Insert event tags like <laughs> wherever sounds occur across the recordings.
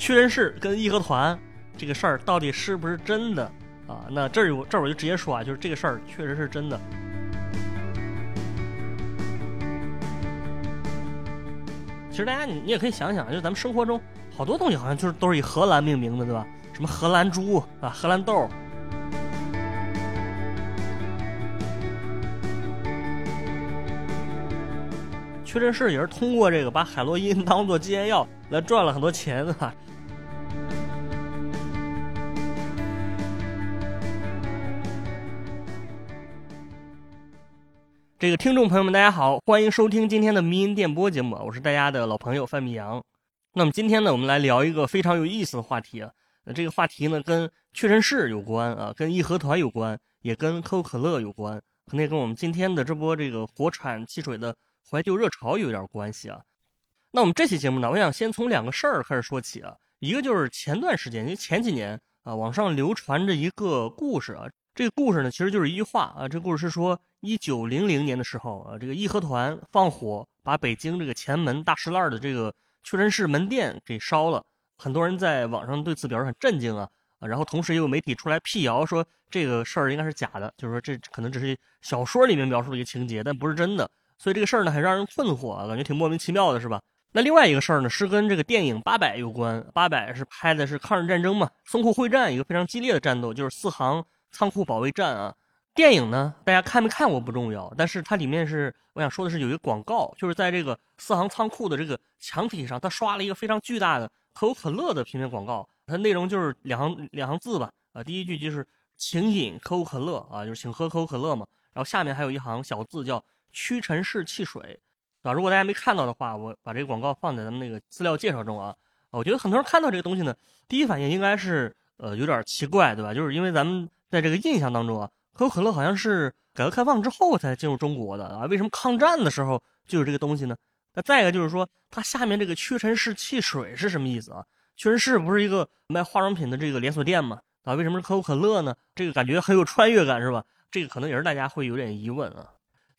屈臣氏跟义和团这个事儿到底是不是真的啊？那这儿这儿我就直接说啊，就是这个事儿确实是真的。其实大家你你也可以想想，就咱们生活中好多东西好像就是都是以荷兰命名的，对吧？什么荷兰猪啊，荷兰豆。屈臣氏也是通过这个把海洛因当做戒烟药来赚了很多钱啊。这个听众朋友们，大家好，欢迎收听今天的迷音电波节目，我是大家的老朋友范密阳。那么今天呢，我们来聊一个非常有意思的话题啊。那这个话题呢，跟屈臣氏有关啊，跟义和团有关，也跟可口可乐有关，可能也跟我们今天的这波这个国产汽水的怀旧热潮有点关系啊。那我们这期节目呢，我想先从两个事儿开始说起啊。一个就是前段时间，因为前几年啊，网上流传着一个故事啊。这个故事呢，其实就是一句话啊。这故事是说，一九零零年的时候啊，这个义和团放火把北京这个前门大石栏的这个屈臣氏门店给烧了。很多人在网上对此表示很震惊啊啊！然后同时也有媒体出来辟谣说这个事儿应该是假的，就是说这可能只是小说里面描述的一个情节，但不是真的。所以这个事儿呢，很让人困惑啊，感觉挺莫名其妙的，是吧？那另外一个事儿呢，是跟这个电影《八佰》有关。《八佰》是拍的是抗日战争嘛，淞沪会战一个非常激烈的战斗，就是四行。仓库保卫战啊，电影呢，大家看没看过不重要，但是它里面是我想说的是有一个广告，就是在这个四行仓库的这个墙体上，它刷了一个非常巨大的可口可乐的平面广告，它内容就是两行两行字吧，啊，第一句就是请饮可口可乐啊，就是请喝可口可乐嘛，然后下面还有一行小字叫屈臣氏汽水，啊，如果大家没看到的话，我把这个广告放在咱们那个资料介绍中啊，我觉得很多人看到这个东西呢，第一反应应该是呃有点奇怪，对吧？就是因为咱们。在这个印象当中啊，可口可乐好像是改革开放之后才进入中国的啊，为什么抗战的时候就有这个东西呢？那再一个就是说，它下面这个屈臣氏汽水是什么意思啊？屈臣氏不是一个卖化妆品的这个连锁店吗？啊，为什么是可口可乐呢？这个感觉很有穿越感是吧？这个可能也是大家会有点疑问啊。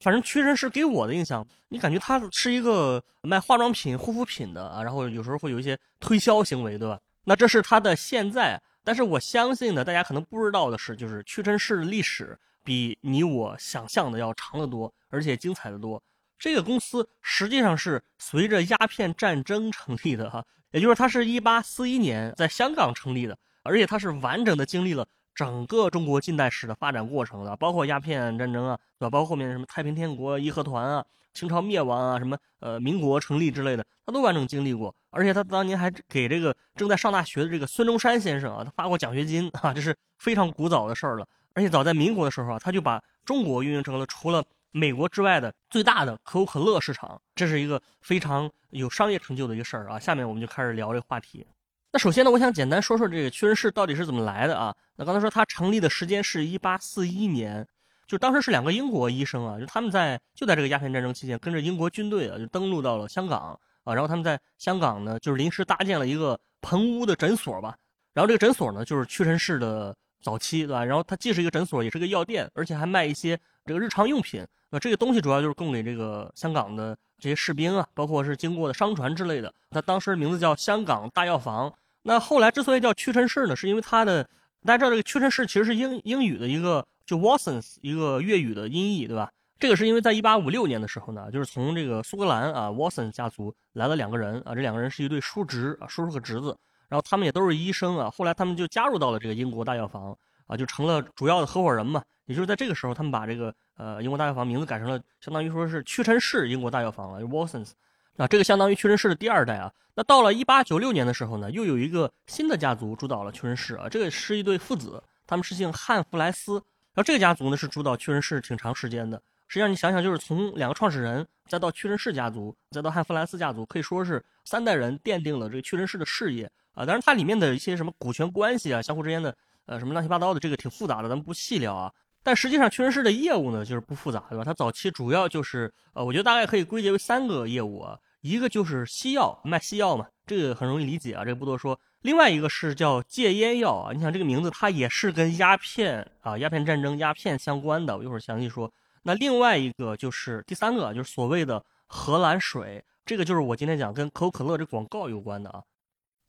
反正屈臣氏给我的印象，你感觉它是一个卖化妆品、护肤品的啊，然后有时候会有一些推销行为，对吧？那这是它的现在。但是我相信呢，大家可能不知道的是，就是屈臣氏的历史比你我想象的要长得多，而且精彩的多。这个公司实际上是随着鸦片战争成立的哈，也就是它是一八四一年在香港成立的，而且它是完整的经历了整个中国近代史的发展过程的，包括鸦片战争啊，对吧？包括后面什么太平天国、义和团啊。清朝灭亡啊，什么呃民国成立之类的，他都完整经历过。而且他当年还给这个正在上大学的这个孙中山先生啊，他发过奖学金啊，这是非常古早的事儿了。而且早在民国的时候啊，他就把中国运营成了除了美国之外的最大的可口可乐市场，这是一个非常有商业成就的一个事儿啊。下面我们就开始聊这个话题。那首先呢，我想简单说说这个屈臣氏到底是怎么来的啊？那刚才说它成立的时间是一八四一年。就当时是两个英国医生啊，就他们在就在这个鸦片战争期间，跟着英国军队啊，就登陆到了香港啊，然后他们在香港呢，就是临时搭建了一个棚屋的诊所吧，然后这个诊所呢，就是屈臣氏的早期，对吧？然后它既是一个诊所，也是个药店，而且还卖一些这个日常用品啊，这个东西主要就是供给这个香港的这些士兵啊，包括是经过的商船之类的。它当时名字叫香港大药房。那后来之所以叫屈臣氏呢，是因为它的大家知道这个屈臣氏其实是英英语的一个。就 Watsons 一个粤语的音译，对吧？这个是因为在1856年的时候呢，就是从这个苏格兰啊 Watson 家族来了两个人啊，这两个人是一对叔侄啊，叔叔和侄子，然后他们也都是医生啊。后来他们就加入到了这个英国大药房啊，就成了主要的合伙人嘛。也就是在这个时候，他们把这个呃英国大药房名字改成了，相当于说是屈臣氏英国大药房了就，Watsons 啊，这个相当于屈臣氏的第二代啊。那到了1896年的时候呢，又有一个新的家族主导了屈臣氏啊，这个是一对父子，他们是姓汉弗莱斯。然后这个家族呢是主导屈臣氏挺长时间的。实际上你想想，就是从两个创始人，再到屈臣氏家族，再到汉弗莱斯家族，可以说是三代人奠定了这个屈臣氏的事业啊。当然它里面的一些什么股权关系啊，相互之间的呃什么乱七八糟的，这个挺复杂的，咱们不细聊啊。但实际上屈臣氏的业务呢就是不复杂，对吧？它早期主要就是呃，我觉得大概可以归结为三个业务啊，一个就是西药，卖西药嘛，这个很容易理解啊，这个不多说。另外一个是叫戒烟药啊，你想这个名字，它也是跟鸦片啊、鸦片战争、鸦片相关的，我一会儿详细说。那另外一个就是第三个，就是所谓的荷兰水，这个就是我今天讲跟可口可乐这广告有关的啊。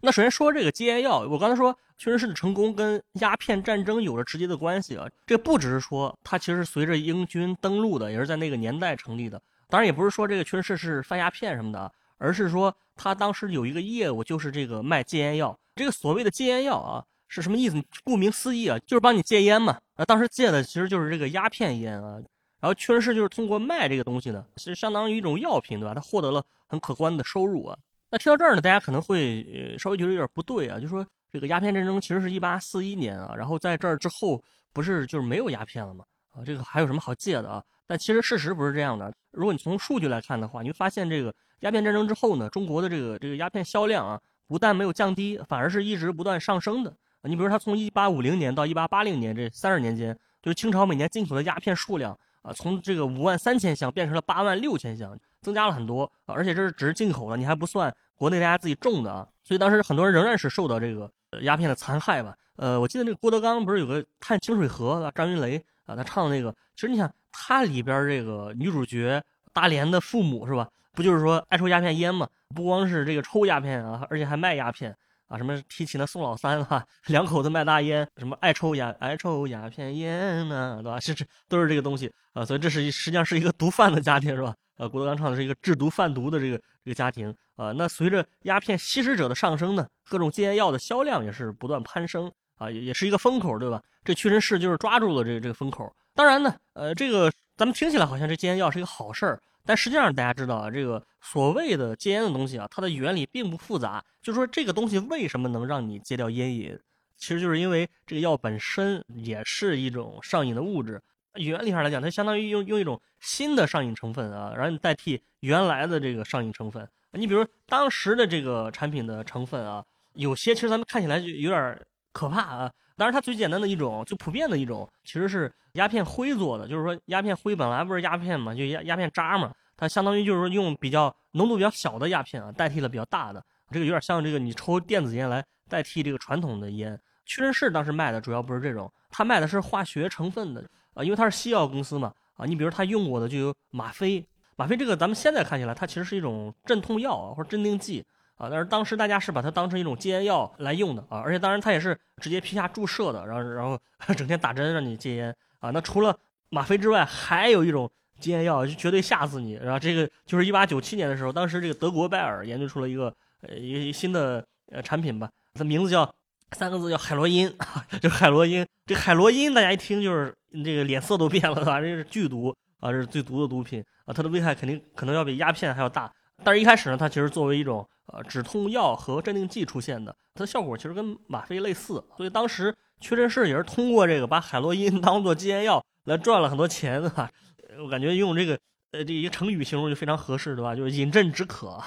那首先说这个戒烟药，我刚才说屈臣氏的成功跟鸦片战争有着直接的关系啊。这不只是说它其实随着英军登陆的，也是在那个年代成立的。当然也不是说这个屈臣氏是贩鸦片什么的，而是说他当时有一个业务就是这个卖戒烟药。这个所谓的戒烟药啊是什么意思？顾名思义啊，就是帮你戒烟嘛。啊，当时戒的其实就是这个鸦片烟啊。然后屈臣氏就是通过卖这个东西呢，是相当于一种药品，对吧？他获得了很可观的收入啊。那听到这儿呢，大家可能会呃稍微觉得有点不对啊，就说这个鸦片战争其实是一八四一年啊，然后在这儿之后不是就是没有鸦片了吗？啊，这个还有什么好戒的啊？但其实事实不是这样的。如果你从数据来看的话，你会发现这个鸦片战争之后呢，中国的这个这个鸦片销量啊，不但没有降低，反而是一直不断上升的。你比如它从一八五零年到一八八零年这三十年间，就是清朝每年进口的鸦片数量啊，从这个五万三千箱变成了八万六千箱。增加了很多，而且这是只是进口的，你还不算国内大家自己种的啊。所以当时很多人仍然是受到这个鸦片的残害吧。呃，我记得那个郭德纲不是有个《探清水河》张云雷啊，他唱的那个，其实你想，他里边这个女主角大连的父母是吧？不就是说爱抽鸦片烟嘛？不光是这个抽鸦片啊，而且还卖鸦片啊。什么提起那宋老三哈，<laughs> 两口子卖大烟，什么爱抽鸦爱抽鸦片烟呢，对吧？是是都是这个东西啊。所以这是实际上是一个毒贩的家庭是吧？呃，郭德纲唱的是一个制毒贩毒的这个这个家庭啊。那随着鸦片吸食者的上升呢，各种戒烟药的销量也是不断攀升啊，也也是一个风口，对吧？这屈臣氏就是抓住了这个这个风口。当然呢，呃，这个咱们听起来好像这戒烟药是一个好事儿，但实际上大家知道啊，这个所谓的戒烟的东西啊，它的原理并不复杂。就是说这个东西为什么能让你戒掉烟瘾，其实就是因为这个药本身也是一种上瘾的物质。原理上来讲，它相当于用用一种新的上瘾成分啊，然后你代替原来的这个上瘾成分。你比如当时的这个产品的成分啊，有些其实咱们看起来就有点可怕啊。当然，它最简单的一种、最普遍的一种，其实是鸦片灰做的。就是说，鸦片灰本来不是鸦片嘛，就鸦鸦片渣嘛，它相当于就是说用比较浓度比较小的鸦片啊，代替了比较大的。这个有点像这个你抽电子烟来代替这个传统的烟。屈臣氏当时卖的主要不是这种，它卖的是化学成分的。啊，因为它是西药公司嘛，啊，你比如他用过的就有吗啡，吗啡这个咱们现在看起来它其实是一种镇痛药啊，或者镇定剂啊，但是当时大家是把它当成一种戒烟药来用的啊，而且当然它也是直接皮下注射的，然后然后 <laughs> 整天打针让你戒烟啊。那除了吗啡之外，还有一种戒烟药就绝对吓死你，然后这个就是一八九七年的时候，当时这个德国拜耳研究出了一个呃一个新的呃产品吧，它名字叫。三个字叫海洛因啊，<laughs> 就海洛因。这海洛因大家一听就是这个脸色都变了，对吧？这是剧毒啊，这是最毒的毒品啊，它的危害肯定可能要比鸦片还要大。但是一开始呢，它其实作为一种呃止痛药和镇定剂出现的，它的效果其实跟吗啡类似。所以当时屈臣氏也是通过这个把海洛因 <laughs> 当做戒烟药来赚了很多钱，对吧？我感觉用这个呃这一个成语形容就非常合适，对吧？就是饮鸩止渴。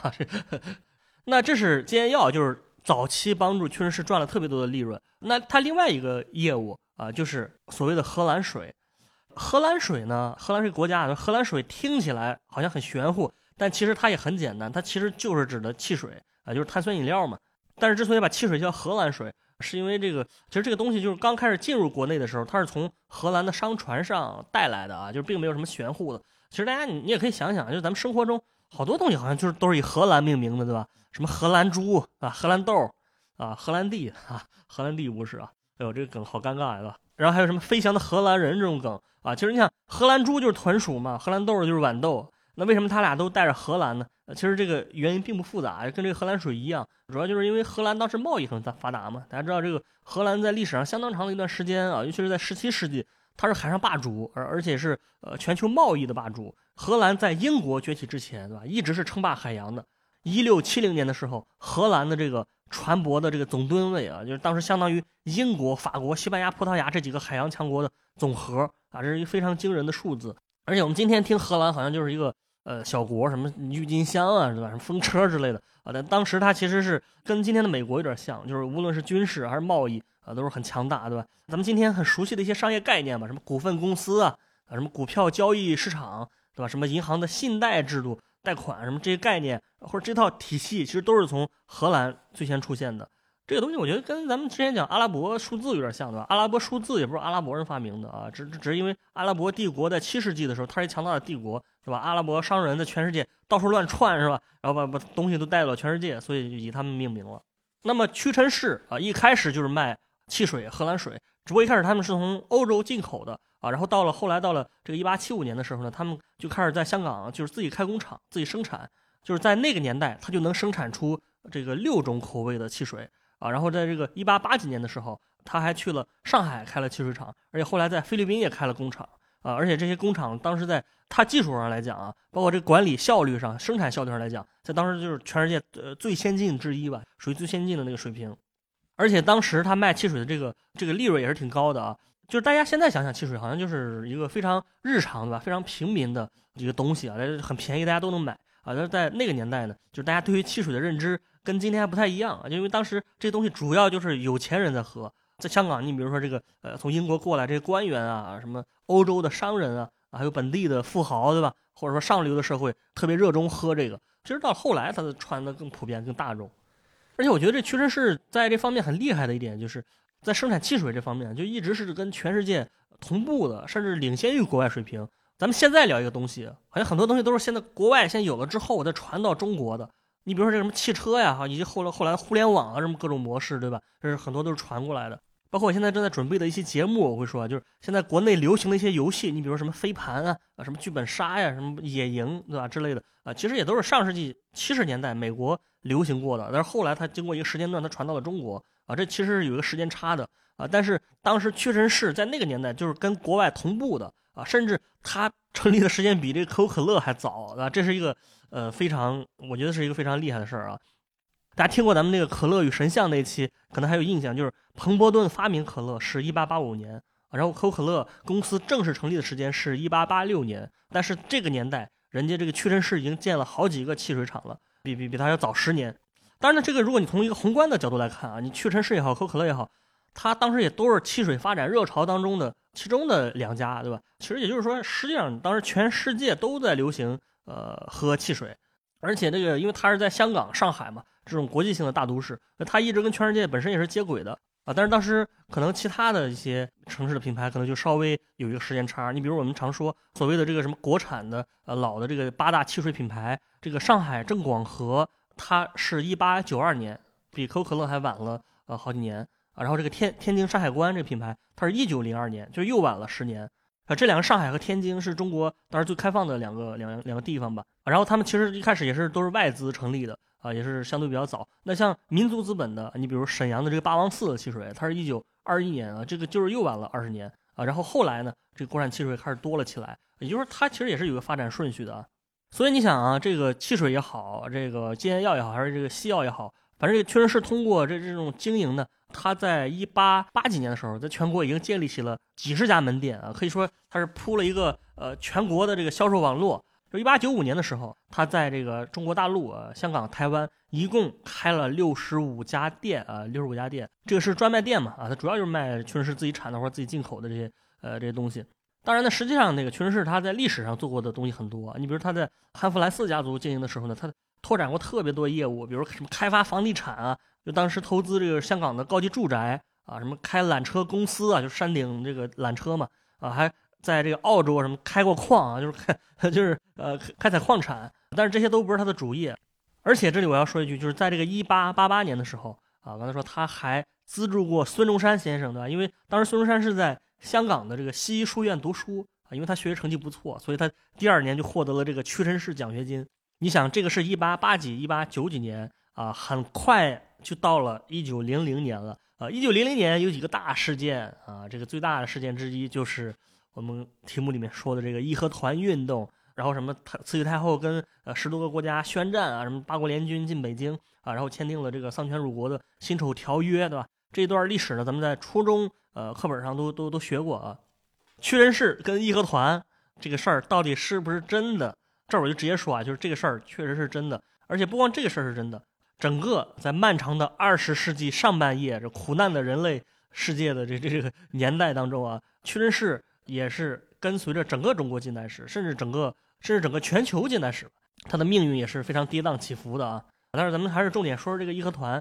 那这是戒烟药，就是。早期帮助屈臣氏赚了特别多的利润。那它另外一个业务啊，就是所谓的荷兰水。荷兰水呢，荷兰是国家，荷兰水听起来好像很玄乎，但其实它也很简单，它其实就是指的汽水啊，就是碳酸饮料嘛。但是之所以把汽水叫荷兰水，是因为这个，其实这个东西就是刚开始进入国内的时候，它是从荷兰的商船上带来的啊，就是并没有什么玄乎的。其实大家你你也可以想想，就是咱们生活中。好多东西好像就是都是以荷兰命名的，对吧？什么荷兰猪啊，荷兰豆啊，荷兰地啊，荷兰地不是啊？哎呦，这个梗好尴尬呀！然后还有什么飞翔的荷兰人这种梗啊？其实你想，荷兰猪就是豚鼠嘛，荷兰豆就是豌豆，那为什么他俩都带着荷兰呢？其实这个原因并不复杂，跟这个荷兰水一样，主要就是因为荷兰当时贸易很发发达嘛。大家知道，这个荷兰在历史上相当长的一段时间啊，尤其是在十七世纪，它是海上霸主，而而且是呃全球贸易的霸主。荷兰在英国崛起之前，对吧？一直是称霸海洋的。一六七零年的时候，荷兰的这个船舶的这个总吨位啊，就是当时相当于英国、法国、西班牙、葡萄牙这几个海洋强国的总和啊，这是一个非常惊人的数字。而且我们今天听荷兰好像就是一个呃小国，什么郁金香啊，是吧？什么风车之类的啊。但当时它其实是跟今天的美国有点像，就是无论是军事还是贸易啊，都是很强大，对吧？咱们今天很熟悉的一些商业概念吧，什么股份公司啊，啊，什么股票交易市场。对吧？什么银行的信贷制度、贷款什么这些概念，或者这套体系，其实都是从荷兰最先出现的。这个东西我觉得跟咱们之前讲阿拉伯数字有点像，对吧？阿拉伯数字也不是阿拉伯人发明的啊，只只是因为阿拉伯帝国在七世纪的时候，它是一强大的帝国，是吧？阿拉伯商人在全世界到处乱窜，是吧？然后把把东西都带到了全世界，所以就以他们命名了。那么屈臣氏啊，一开始就是卖汽水、荷兰水，只不过一开始他们是从欧洲进口的啊，然后到了后来到了这个一八七五年的时候呢，他们就开始在香港就是自己开工厂、自己生产，就是在那个年代，他就能生产出这个六种口味的汽水啊。然后在这个一八八几年的时候，他还去了上海开了汽水厂，而且后来在菲律宾也开了工厂啊。而且这些工厂当时在它技术上来讲啊，包括这管理效率上、生产效率上来讲，在当时就是全世界呃最先进之一吧，属于最先进的那个水平。而且当时他卖汽水的这个这个利润也是挺高的啊，就是大家现在想想，汽水好像就是一个非常日常的吧，非常平民的一个东西啊，很便宜，大家都能买啊。但是在那个年代呢，就是大家对于汽水的认知跟今天还不太一样啊，因为当时这东西主要就是有钱人在喝。在香港，你比如说这个呃从英国过来这些官员啊，什么欧洲的商人啊，还有本地的富豪，对吧？或者说上流的社会特别热衷喝这个。其实到后来，它的传的更普遍、更大众。而且我觉得这屈臣氏在这方面很厉害的一点，就是在生产汽水这方面，就一直是跟全世界同步的，甚至领先于国外水平。咱们现在聊一个东西，好像很多东西都是现在国外先有了之后我再传到中国的。你比如说这什么汽车呀，哈，以及后来后来互联网啊，什么各种模式，对吧？这是很多都是传过来的。包括我现在正在准备的一些节目，我会说，就是现在国内流行的一些游戏，你比如什么飞盘啊，啊，什么剧本杀呀，什么野营，对吧？之类的啊，其实也都是上世纪七十年代美国。流行过的，但是后来它经过一个时间段，它传到了中国啊，这其实是有一个时间差的啊。但是当时屈臣氏在那个年代就是跟国外同步的啊，甚至它成立的时间比这个可口可乐还早啊。这是一个呃非常，我觉得是一个非常厉害的事儿啊。大家听过咱们那个可乐与神像那期，可能还有印象，就是彭伯顿发明可乐是一八八五年，然后可口可乐公司正式成立的时间是一八八六年，但是这个年代人家这个屈臣氏已经建了好几个汽水厂了。比比比它要早十年，当然呢，这个如果你从一个宏观的角度来看啊，你屈臣氏也好，可口可乐也好，它当时也都是汽水发展热潮当中的其中的两家，对吧？其实也就是说，实际上当时全世界都在流行呃喝汽水，而且那个因为它是在香港、上海嘛，这种国际性的大都市，它一直跟全世界本身也是接轨的。啊，但是当时可能其他的一些城市的品牌可能就稍微有一个时间差。你比如我们常说所谓的这个什么国产的呃老的这个八大汽水品牌，这个上海正广和它是一八九二年，比可口可乐还晚了呃好几年啊。然后这个天天津山海关这个品牌，它是一九零二年，就又晚了十年啊。这两个上海和天津是中国当时最开放的两个两两个地方吧。然后他们其实一开始也是都是外资成立的。啊，也是相对比较早。那像民族资本的，你比如沈阳的这个八王寺的汽水，它是一九二一年啊，这个就是又晚了二十年啊。然后后来呢，这个国产汽水开始多了起来，也就是说它其实也是有个发展顺序的啊。所以你想啊，这个汽水也好，这个戒烟药也好，还是这个西药也好，反正这个确实是通过这这种经营呢，它在一八八几年的时候，在全国已经建立起了几十家门店啊，可以说它是铺了一个呃全国的这个销售网络。就一八九五年的时候，他在这个中国大陆、香港、台湾一共开了六十五家店啊，六十五家店，这个是专卖店嘛啊，它主要就是卖屈臣氏自己产的或者自己进口的这些呃这些东西。当然呢，实际上那个屈臣氏他在历史上做过的东西很多，你比如他在汉弗莱斯家族经营的时候呢，他拓展过特别多业务，比如什么开发房地产啊，就当时投资这个香港的高级住宅啊，什么开缆车公司啊，就山顶这个缆车嘛啊，还。在这个澳洲什么开过矿啊，就是开 <laughs> 就是呃开采矿产，但是这些都不是他的主业。而且这里我要说一句，就是在这个一八八八年的时候啊，刚才说他还资助过孙中山先生，对吧？因为当时孙中山是在香港的这个西医书院读书啊，因为他学习成绩不错，所以他第二年就获得了这个屈臣氏奖学金。你想，这个是一八八几、一八九几年啊，很快就到了一九零零年了啊。一九零零年有几个大事件啊，这个最大的事件之一就是。我们题目里面说的这个义和团运动，然后什么慈禧太后跟呃十多个国家宣战啊，什么八国联军进北京啊，然后签订了这个丧权辱国的辛丑条约，对吧？这一段历史呢，咱们在初中呃课本上都都都学过啊。屈臣氏跟义和团这个事儿到底是不是真的？这儿我就直接说啊，就是这个事儿确实是真的，而且不光这个事儿是真的，整个在漫长的二十世纪上半叶这苦难的人类世界的这这个年代当中啊，屈臣氏。也是跟随着整个中国近代史，甚至整个甚至整个全球近代史，它的命运也是非常跌宕起伏的啊。但是咱们还是重点说说这个义和团。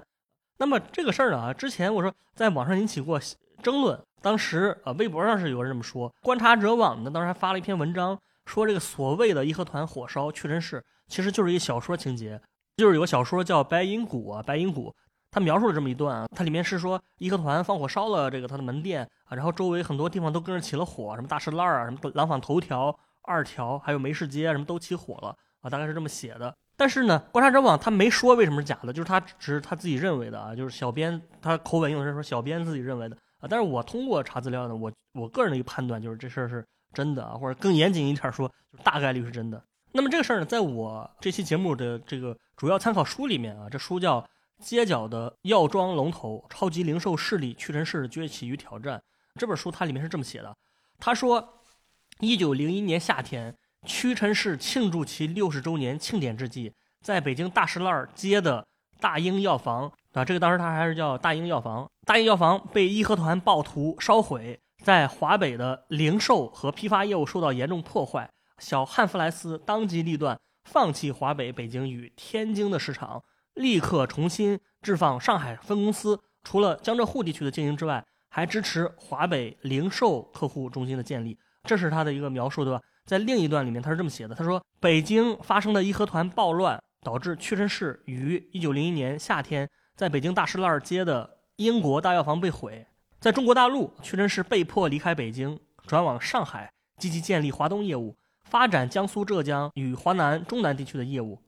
那么这个事儿呢啊，之前我说在网上引起过争论，当时啊微博上是有人这么说，观察者网呢当时还发了一篇文章，说这个所谓的义和团火烧屈臣氏，其实就是一小说情节，就是有个小说叫《白银谷》啊，《白银谷》。他描述了这么一段啊，它里面是说义和团放火烧了这个他的门店啊，然后周围很多地方都跟着起了火，什么大石烂啊，什么廊坊头条、二条，还有梅市街什么都起火了啊，大概是这么写的。但是呢，观察者网他没说为什么是假的，就是他只是他自己认为的啊，就是小编他口吻用的是说小编自己认为的啊。但是我通过查资料呢，我我个人的一个判断就是这事儿是真的啊，或者更严谨一点说，就大概率是真的。那么这个事儿呢，在我这期节目的这个主要参考书里面啊，这书叫《街角的药妆龙头：超级零售势力屈臣氏的崛起与挑战》这本书，它里面是这么写的，他说，一九零一年夏天。屈臣氏庆祝其六十周年庆典之际，在北京大石烂街的大英药房啊，这个当时它还是叫大英药房。大英药房被义和团暴徒烧毁，在华北的零售和批发业务受到严重破坏。小汉弗莱斯当机立断，放弃华北、北京与天津的市场，立刻重新置放上海分公司。除了江浙沪地区的经营之外，还支持华北零售客户中心的建立。这是他的一个描述，对吧？在另一段里面，他是这么写的：他说，北京发生的义和团暴乱，导致屈臣氏于1901年夏天在北京大石烂街的英国大药房被毁。在中国大陆，屈臣氏被迫离开北京，转往上海，积极建立华东业务，发展江苏、浙江与华南、中南地区的业务。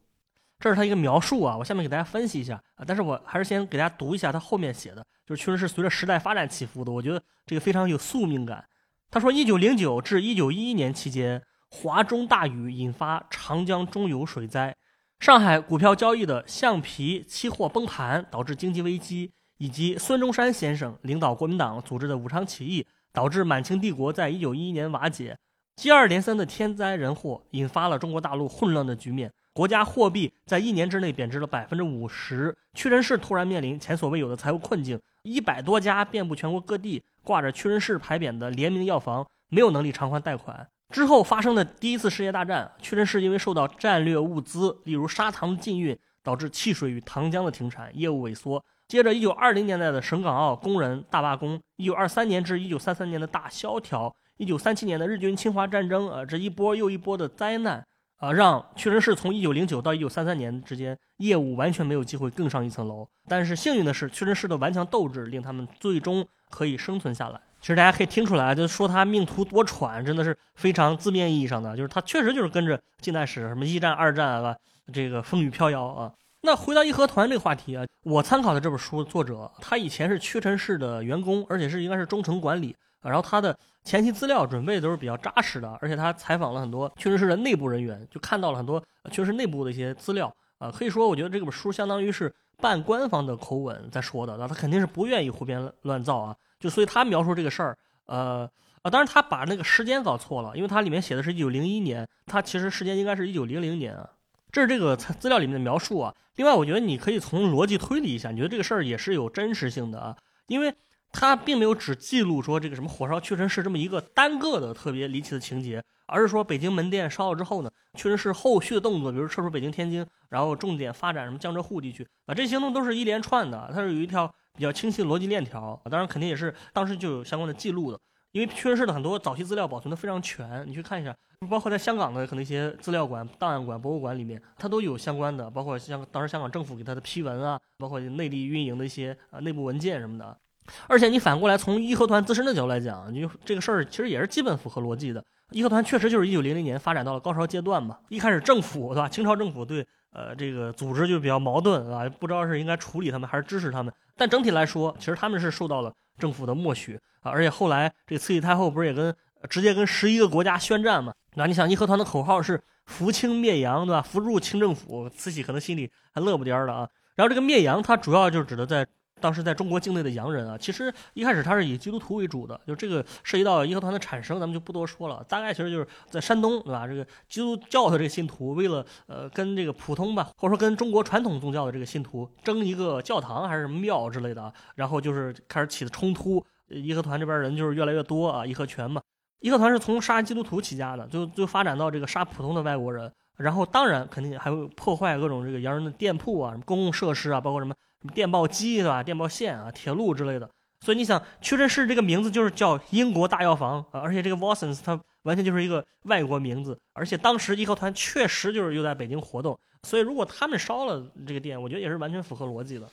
这是他一个描述啊，我下面给大家分析一下啊。但是我还是先给大家读一下他后面写的，就是屈臣氏随着时代发展起伏的，我觉得这个非常有宿命感。他说，一九零九至一九一一年期间，华中大雨引发长江中游水灾，上海股票交易的橡皮期货崩盘，导致经济危机，以及孙中山先生领导国民党组织的武昌起义，导致满清帝国在一九一一年瓦解，接二连三的天灾人祸，引发了中国大陆混乱的局面，国家货币在一年之内贬值了百分之五十，屈臣氏突然面临前所未有的财务困境，一百多家遍布全国各地。挂着屈臣氏牌匾的联名药房没有能力偿还贷款。之后发生的第一次世界大战，屈臣氏因为受到战略物资，例如砂糖的禁运，导致汽水与糖浆的停产，业务萎缩。接着，一九二零年代的省港澳工人大罢工，一九二三年至一九三三年的大萧条，一九三七年的日军侵华战争，呃，这一波又一波的灾难，啊，让屈臣氏从一九零九到一九三三年之间业务完全没有机会更上一层楼。但是幸运的是，屈臣氏的顽强斗志令他们最终。可以生存下来。其实大家可以听出来，就说他命途多舛，真的是非常字面意义上的，就是他确实就是跟着近代史什么一战、二战啊，这个风雨飘摇啊。那回到义和团这个话题啊，我参考的这本书作者，他以前是屈臣氏的员工，而且是应该是中层管理，然后他的前期资料准备都是比较扎实的，而且他采访了很多屈臣氏的内部人员，就看到了很多屈臣氏内部的一些资料啊。可以说，我觉得这本书相当于是。半官方的口吻在说的，那他肯定是不愿意胡编乱造啊，就所以他描述这个事儿，呃啊，当然他把那个时间搞错了，因为他里面写的是一九零一年，他其实时间应该是一九零零年啊，这是这个资料里面的描述啊。另外，我觉得你可以从逻辑推理一下，你觉得这个事儿也是有真实性的啊，因为它并没有只记录说这个什么火烧屈臣氏这么一个单个的特别离奇的情节。而是说，北京门店烧了之后呢，确实是后续的动作，比如撤出北京、天津，然后重点发展什么江浙沪地区啊，这些行动都是一连串的，它是有一条比较清晰的逻辑链条。当然，肯定也是当时就有相关的记录的，因为屈臣氏的很多早期资料保存的非常全，你去看一下，包括在香港的可能一些资料馆、档案馆、博物馆里面，它都有相关的，包括像当时香港政府给它的批文啊，包括内地运营的一些啊内部文件什么的。而且你反过来从义和团自身的角度来讲，你这个事儿其实也是基本符合逻辑的。义和团确实就是一九零零年发展到了高潮阶段嘛。一开始政府对吧，清朝政府对呃这个组织就比较矛盾啊，不知道是应该处理他们还是支持他们。但整体来说，其实他们是受到了政府的默许啊。而且后来这个慈禧太后不是也跟直接跟十一个国家宣战嘛？那你想义和团的口号是扶清灭洋对吧？扶助清政府，慈禧可能心里还乐不颠的啊。然后这个灭洋，它主要就指的在。当时在中国境内的洋人啊，其实一开始他是以基督徒为主的，就这个涉及到义和团的产生，咱们就不多说了。大概其实就是在山东，对吧？这个基督教的这个信徒为了呃跟这个普通吧，或者说跟中国传统宗教的这个信徒争一个教堂还是庙之类的，然后就是开始起的冲突。义和团这边人就是越来越多啊，义和拳嘛。义和团是从杀基督徒起家的，就就发展到这个杀普通的外国人，然后当然肯定还会破坏各种这个洋人的店铺啊、什么公共设施啊，包括什么。电报机对吧？电报线啊，铁路之类的。所以你想，屈臣氏这个名字就是叫英国大药房啊，而且这个 Watsons 它完全就是一个外国名字，而且当时义和团确实就是又在北京活动，所以如果他们烧了这个店，我觉得也是完全符合逻辑的。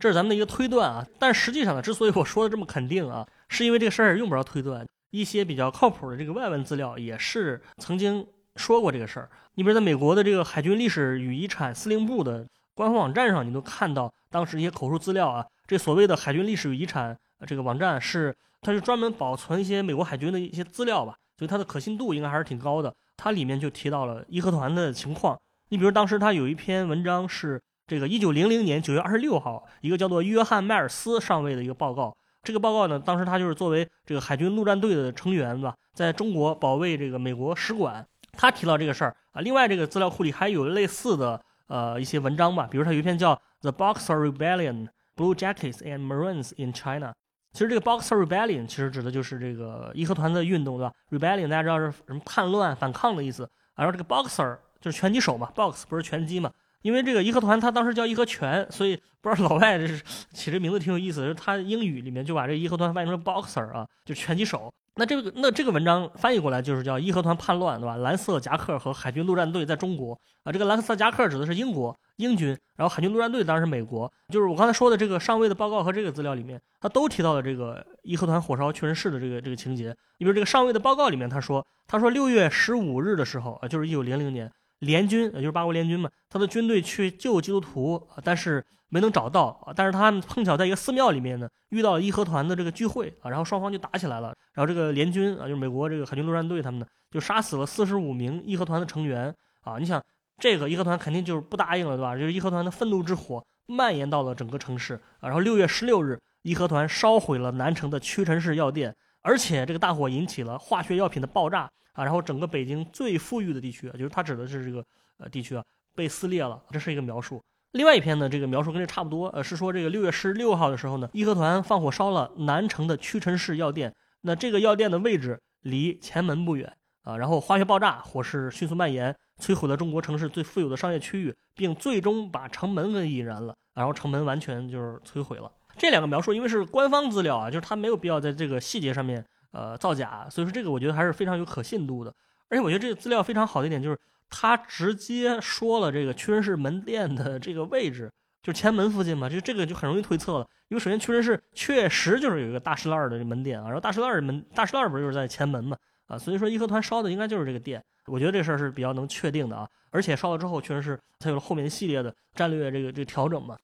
这是咱们的一个推断啊。但实际上呢，之所以我说的这么肯定啊，是因为这个事儿用不着推断，一些比较靠谱的这个外文资料也是曾经说过这个事儿。你比如在美国的这个海军历史与遗产司令部的官方网站上，你都看到当时一些口述资料啊。这所谓的海军历史与遗产这个网站是，它是专门保存一些美国海军的一些资料吧，所以它的可信度应该还是挺高的。它里面就提到了义和团的情况。你比如当时他有一篇文章是这个一九零零年九月二十六号，一个叫做约翰迈尔斯上尉的一个报告。这个报告呢，当时他就是作为这个海军陆战队的成员吧，在中国保卫这个美国使馆。他提到这个事儿啊。另外，这个资料库里还有类似的呃一些文章吧，比如他有一篇叫《The Boxer Rebellion》。Blue Jackets and Marines in China，其实这个 Boxer Rebellion 其实指的就是这个义和团的运动，对吧？Rebellion 大家知道是什么叛乱、反抗的意思。然后这个 Boxer 就是拳击手嘛，Box 不是拳击嘛？因为这个义和团他当时叫义和拳，所以不知道老外这是起这名字挺有意思的，是他英语里面就把这义和团翻译成 Boxer 啊，就拳击手。那这个那这个文章翻译过来就是叫义和团叛乱，对吧？蓝色夹克和海军陆战队在中国啊，这个蓝色夹克指的是英国英军，然后海军陆战队当然是美国。就是我刚才说的这个上尉的报告和这个资料里面，他都提到了这个义和团火烧屈臣氏的这个这个情节。你比如这个上尉的报告里面，他说他说六月十五日的时候啊，就是一九零零年，联军也就是八国联军嘛，他的军队去救基督徒，但是。没能找到啊，但是他碰巧在一个寺庙里面呢，遇到了义和团的这个聚会啊，然后双方就打起来了。然后这个联军啊，就是美国这个海军陆战队他们呢，就杀死了四十五名义和团的成员啊。你想，这个义和团肯定就是不答应了，对吧？就是义和团的愤怒之火蔓延到了整个城市啊。然后六月十六日，义和团烧毁了南城的屈臣氏药店，而且这个大火引起了化学药品的爆炸啊。然后整个北京最富裕的地区，就是他指的是这个呃地区啊，被撕裂了。这是一个描述。另外一篇呢，这个描述跟这差不多，呃，是说这个六月十六号的时候呢，义和团放火烧了南城的屈臣氏药店，那这个药店的位置离前门不远啊，然后化学爆炸，火势迅速蔓延，摧毁了中国城市最富有的商业区域，并最终把城门给引燃了，然后城门完全就是摧毁了。这两个描述因为是官方资料啊，就是他没有必要在这个细节上面呃造假，所以说这个我觉得还是非常有可信度的，而且我觉得这个资料非常好的一点就是。他直接说了这个屈臣氏门店的这个位置，就是前门附近嘛，就这个就很容易推测了。因为首先屈臣氏确实就是有一个大石烂的门店啊，然后大石烂门大石烂不是就是在前门嘛啊，所以说义和团烧的应该就是这个店。我觉得这事儿是比较能确定的啊，而且烧了之后确实是才有了后面一系列的战略这个这个调整嘛。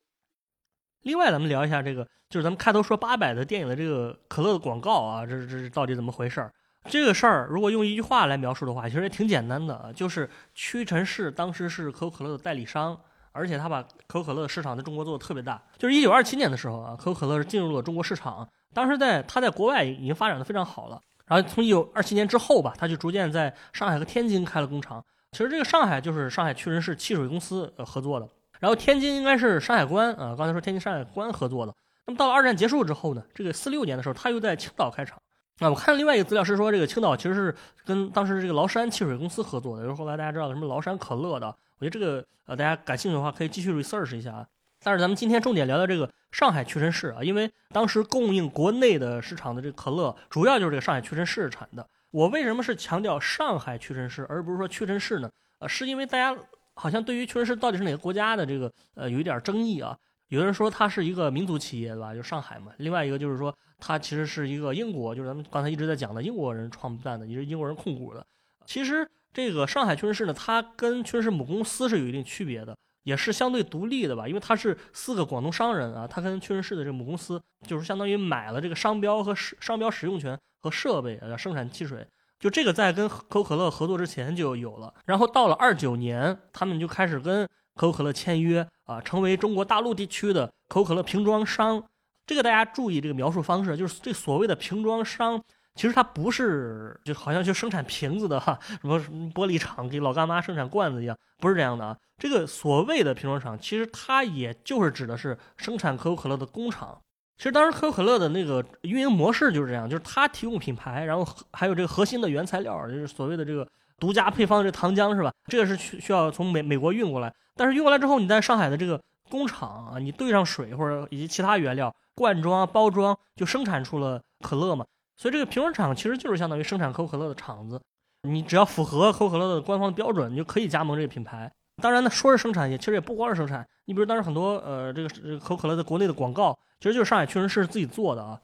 另外咱们聊一下这个，就是咱们开头说八百的电影的这个可乐的广告啊，这这到底怎么回事儿？这个事儿如果用一句话来描述的话，其实也挺简单的啊，就是屈臣氏当时是可口可乐的代理商，而且他把可口可乐市场在中国做的特别大。就是一九二七年的时候啊，可口可乐是进入了中国市场，当时在他在国外已经发展的非常好了。然后从一九二七年之后吧，他就逐渐在上海和天津开了工厂。其实这个上海就是上海屈臣氏汽水公司合作的，然后天津应该是山海关啊，刚才说天津山海关合作的。那么到了二战结束之后呢，这个四六年的时候，他又在青岛开厂。啊，我看另外一个资料是说，这个青岛其实是跟当时这个崂山汽水公司合作的，就是后来大家知道什么崂山可乐的。我觉得这个呃，大家感兴趣的话可以继续 research 一下啊。但是咱们今天重点聊聊这个上海屈臣氏啊，因为当时供应国内的市场的这个可乐，主要就是这个上海屈臣氏产的。我为什么是强调上海屈臣氏，而不是说屈臣氏呢？呃，是因为大家好像对于屈臣氏到底是哪个国家的这个呃有一点争议啊。有人说它是一个民族企业，对吧？就上海嘛。另外一个就是说。它其实是一个英国，就是咱们刚才一直在讲的英国人创办的，也是英国人控股的。其实这个上海屈臣氏呢，它跟屈臣氏母公司是有一定区别的，也是相对独立的吧。因为它是四个广东商人啊，它跟屈臣氏的这个母公司就是相当于买了这个商标和商标使用权和设备，要生产汽水。就这个在跟可口可乐合作之前就有了。然后到了二九年，他们就开始跟可口可乐签约啊，成为中国大陆地区的可口可乐瓶装商。这个大家注意这个描述方式，就是这所谓的瓶装商，其实它不是就好像就生产瓶子的哈，什么玻璃厂给老干妈生产罐子一样，不是这样的啊。这个所谓的瓶装厂，其实它也就是指的是生产可口可乐的工厂。其实当时可口可乐的那个运营模式就是这样，就是它提供品牌，然后还有这个核心的原材料，就是所谓的这个独家配方的这糖浆是吧？这个是需需要从美美国运过来，但是运过来之后，你在上海的这个工厂啊，你兑上水或者以及其他原料。灌装包装就生产出了可乐嘛，所以这个瓶装厂其实就是相当于生产可口可乐的厂子。你只要符合可口可乐的官方标准，你就可以加盟这个品牌。当然呢，说是生产，也其实也不光是生产。你比如当时很多呃，这个这个可口可乐在国内的广告，其实就是上海屈臣氏自己做的啊。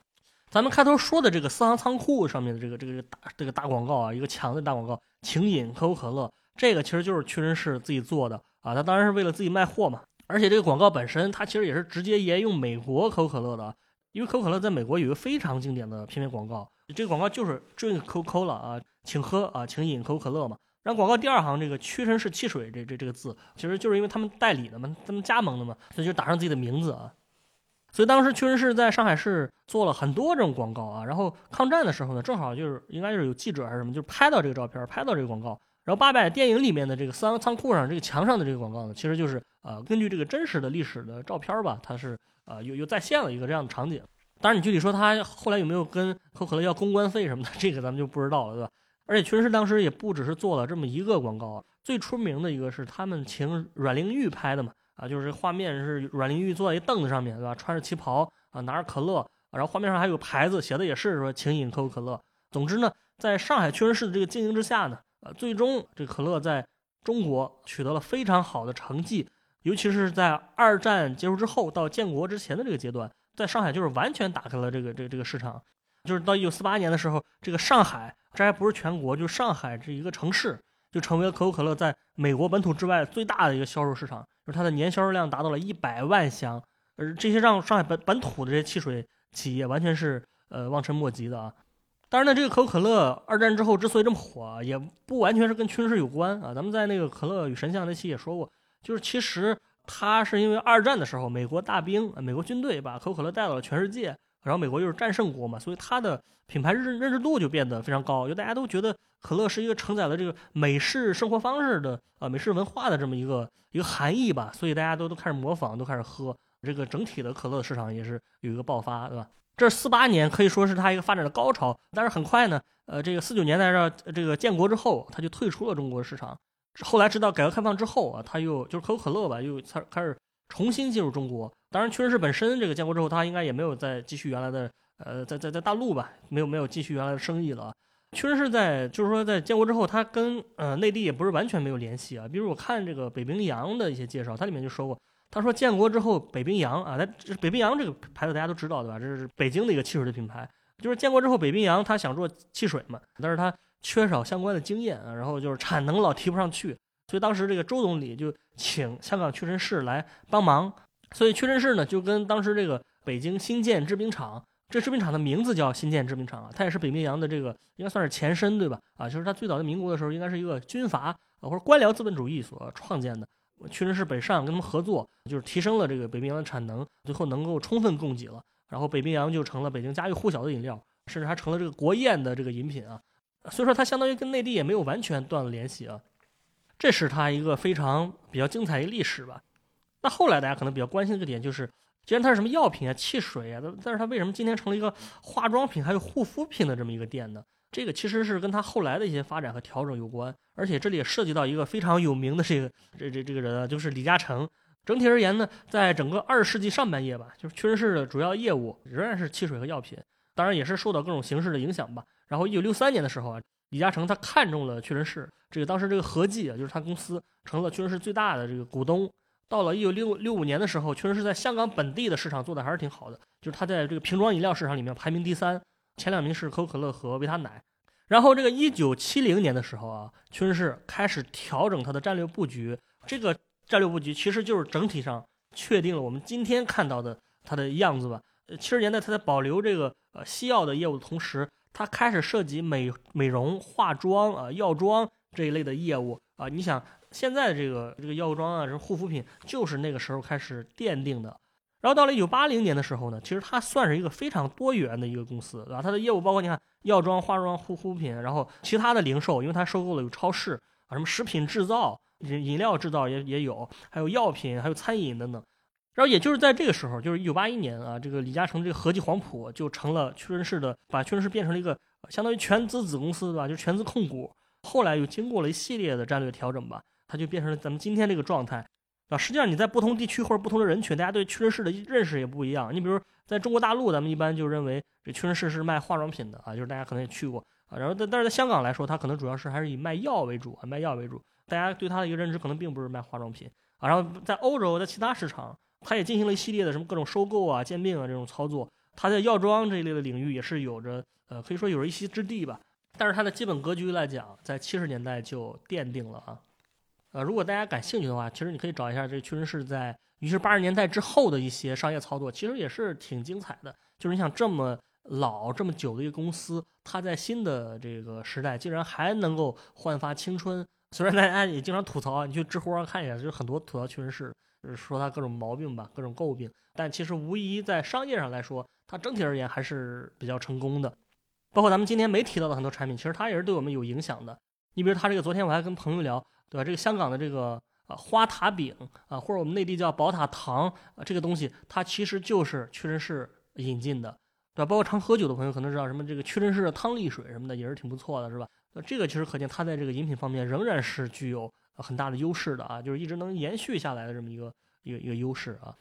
咱们开头说的这个四行仓库上面的这个这个这个大这个大广告啊，一个墙的大广告，请饮可口可乐，这个其实就是屈臣氏自己做的啊。他当然是为了自己卖货嘛。而且这个广告本身，它其实也是直接沿用美国可口可乐的，因为可口可乐在美国有一个非常经典的片面广告，这个广告就是 Drink Coca-Cola 啊，请喝啊，请饮可口可乐嘛。然后广告第二行这个屈臣氏汽水这这这个字，其实就是因为他们代理的嘛，他们加盟的嘛，所以就打上自己的名字啊。所以当时屈臣氏在上海市做了很多这种广告啊。然后抗战的时候呢，正好就是应该就是有记者还是什么，就是拍到这个照片，拍到这个广告。然后八佰电影里面的这个四行仓库上这个墙上的这个广告呢，其实就是呃根据这个真实的历史的照片吧，它是呃又又再现了一个这样的场景。当然你具体说他后来有没有跟可口可乐要公关费什么的，这个咱们就不知道了，对吧？而且屈臣氏当时也不只是做了这么一个广告啊，最出名的一个是他们请阮玲玉拍的嘛，啊，就是画面是阮玲玉坐在一凳子上面，对吧？穿着旗袍啊，拿着可乐，然后画面上还有牌子，写的也是说请饮可口可乐。总之呢，在上海屈臣氏的这个经营之下呢，呃，最终这可乐在中国取得了非常好的成绩，尤其是在二战结束之后到建国之前的这个阶段，在上海就是完全打开了这个这个这个市场。就是到一九四八年的时候，这个上海，这还不是全国，就上海这一个城市，就成为了可口可乐在美国本土之外最大的一个销售市场，就是它的年销售量达到了一百万箱，而这些让上海本本土的这些汽水企业完全是呃望尘莫及的啊。当然呢，这个可口可乐二战之后之所以这么火，也不完全是跟军事有关啊。咱们在那个可乐与神像那期也说过，就是其实它是因为二战的时候，美国大兵、美国军队把可口可乐带到了全世界。然后美国又是战胜国嘛，所以它的品牌认认知度就变得非常高，就大家都觉得可乐是一个承载了这个美式生活方式的啊美式文化的这么一个一个含义吧，所以大家都都开始模仿，都开始喝，这个整体的可乐市场也是有一个爆发，对吧？这四八年可以说是它一个发展的高潮，但是很快呢，呃，这个四九年代这这个建国之后，它就退出了中国市场，后来直到改革开放之后啊，它又就是可口可乐吧，又开开始重新进入中国。当然，屈臣氏本身这个建国之后，它应该也没有再继续原来的，呃，在在在大陆吧，没有没有继续原来的生意了。屈臣氏在就是说在建国之后，它跟呃内地也不是完全没有联系啊。比如我看这个北冰洋的一些介绍，它里面就说过，他说建国之后北冰洋啊，它北冰洋这个牌子大家都知道对吧？这是北京的一个汽水的品牌。就是建国之后北冰洋他想做汽水嘛，但是他缺少相关的经验啊，然后就是产能老提不上去，所以当时这个周总理就请香港屈臣氏来帮忙。所以屈臣氏呢，就跟当时这个北京新建制冰厂，这制冰厂的名字叫新建制冰厂啊，它也是北冰洋的这个应该算是前身，对吧？啊，就是它最早在民国的时候，应该是一个军阀或者官僚资本主义所创建的。屈臣氏北上跟他们合作，就是提升了这个北冰洋的产能，最后能够充分供给了，然后北冰洋就成了北京家喻户晓的饮料，甚至还成了这个国宴的这个饮品啊。所以说它相当于跟内地也没有完全断了联系啊，这是它一个非常比较精彩一个历史吧。那后来大家可能比较关心的一个点就是，既然它是什么药品啊、汽水啊，但是它为什么今天成了一个化妆品还有护肤品的这么一个店呢？这个其实是跟它后来的一些发展和调整有关，而且这里也涉及到一个非常有名的这个这这这个人啊，就是李嘉诚。整体而言呢，在整个二十世纪上半叶吧，就是屈臣氏的主要业务仍然是汽水和药品，当然也是受到各种形式的影响吧。然后一九六三年的时候啊，李嘉诚他看中了屈臣氏，这个当时这个合计啊，就是他公司成了屈臣氏最大的这个股东。到了一九六六五年的时候，确实是在香港本地的市场做的还是挺好的，就是它在这个瓶装饮料市场里面排名第三，前两名是可口可乐和维他奶。然后这个一九七零年的时候啊，屈臣氏开始调整它的战略布局，这个战略布局其实就是整体上确定了我们今天看到的它的样子吧。呃，七十年代它在保留这个呃西药的业务的同时，它开始涉及美美容、化妆啊、药妆这一类的业务啊，你想。现在这个这个药妆啊，这护肤品就是那个时候开始奠定的。然后到了一九八零年的时候呢，其实它算是一个非常多元的一个公司，对吧？它的业务包括你看药妆、化妆、护肤品，然后其他的零售，因为它收购了有超市啊，什么食品制造、饮饮料制造也也有，还有药品，还有餐饮等等。然后也就是在这个时候，就是一九八一年啊，这个李嘉诚这个合记黄埔就成了屈臣氏的，把屈臣氏变成了一个相当于全资子公司，对吧？就全资控股。后来又经过了一系列的战略调整吧。它就变成了咱们今天这个状态，啊，实际上你在不同地区或者不同的人群，大家对屈臣氏的认识也不一样。你比如在中国大陆，咱们一般就认为这屈臣氏是卖化妆品的啊，就是大家可能也去过啊。然后但但是在香港来说，它可能主要是还是以卖药为主啊，卖药为主。大家对它的一个认知可能并不是卖化妆品啊。然后在欧洲，在其他市场，它也进行了一系列的什么各种收购啊、兼并啊这种操作。它在药妆这一类的领域也是有着呃可以说有着一席之地吧。但是它的基本格局来讲，在七十年代就奠定了啊。呃，如果大家感兴趣的话，其实你可以找一下这个屈臣氏在于是八十年代之后的一些商业操作，其实也是挺精彩的。就是你想这么老这么久的一个公司，它在新的这个时代竟然还能够焕发青春。虽然大家也经常吐槽，你去知乎上看一下，就很多吐槽屈臣氏，说它各种毛病吧，各种诟病。但其实无疑在商业上来说，它整体而言还是比较成功的。包括咱们今天没提到的很多产品，其实它也是对我们有影响的。你比如它这个，昨天我还跟朋友聊，对吧？这个香港的这个啊花塔饼啊，或者我们内地叫宝塔糖啊，这个东西它其实就是屈臣氏引进的，对吧？包括常喝酒的朋友可能知道什么这个屈臣氏的汤力水什么的也是挺不错的，是吧？那这个其实可见它在这个饮品方面仍然是具有很大的优势的啊，就是一直能延续下来的这么一个一个一个优势啊。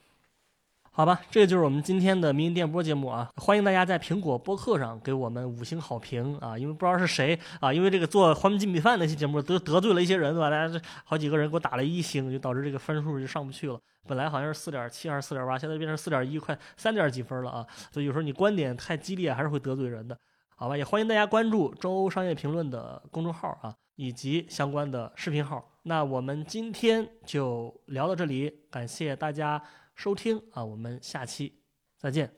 好吧，这就是我们今天的民营电波节目啊！欢迎大家在苹果播客上给我们五星好评啊！因为不知道是谁啊，因为这个做黄焖鸡米饭那期节目得得罪了一些人，对吧？大家这好几个人给我打了一星，就导致这个分数就上不去了。本来好像是四点七还是四点八，现在变成四点一，快三点几分了啊！所以有时候你观点太激烈，还是会得罪人的。好吧，也欢迎大家关注周欧商业评论的公众号啊，以及相关的视频号。那我们今天就聊到这里，感谢大家。收听啊，我们下期再见。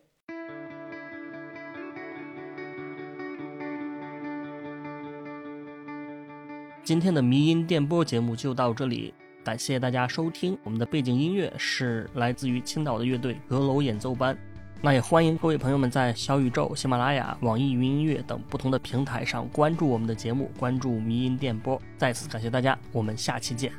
今天的迷音电波节目就到这里，感谢大家收听。我们的背景音乐是来自于青岛的乐队阁楼演奏班。那也欢迎各位朋友们在小宇宙、喜马拉雅、网易云音乐等不同的平台上关注我们的节目，关注迷音电波。再次感谢大家，我们下期见。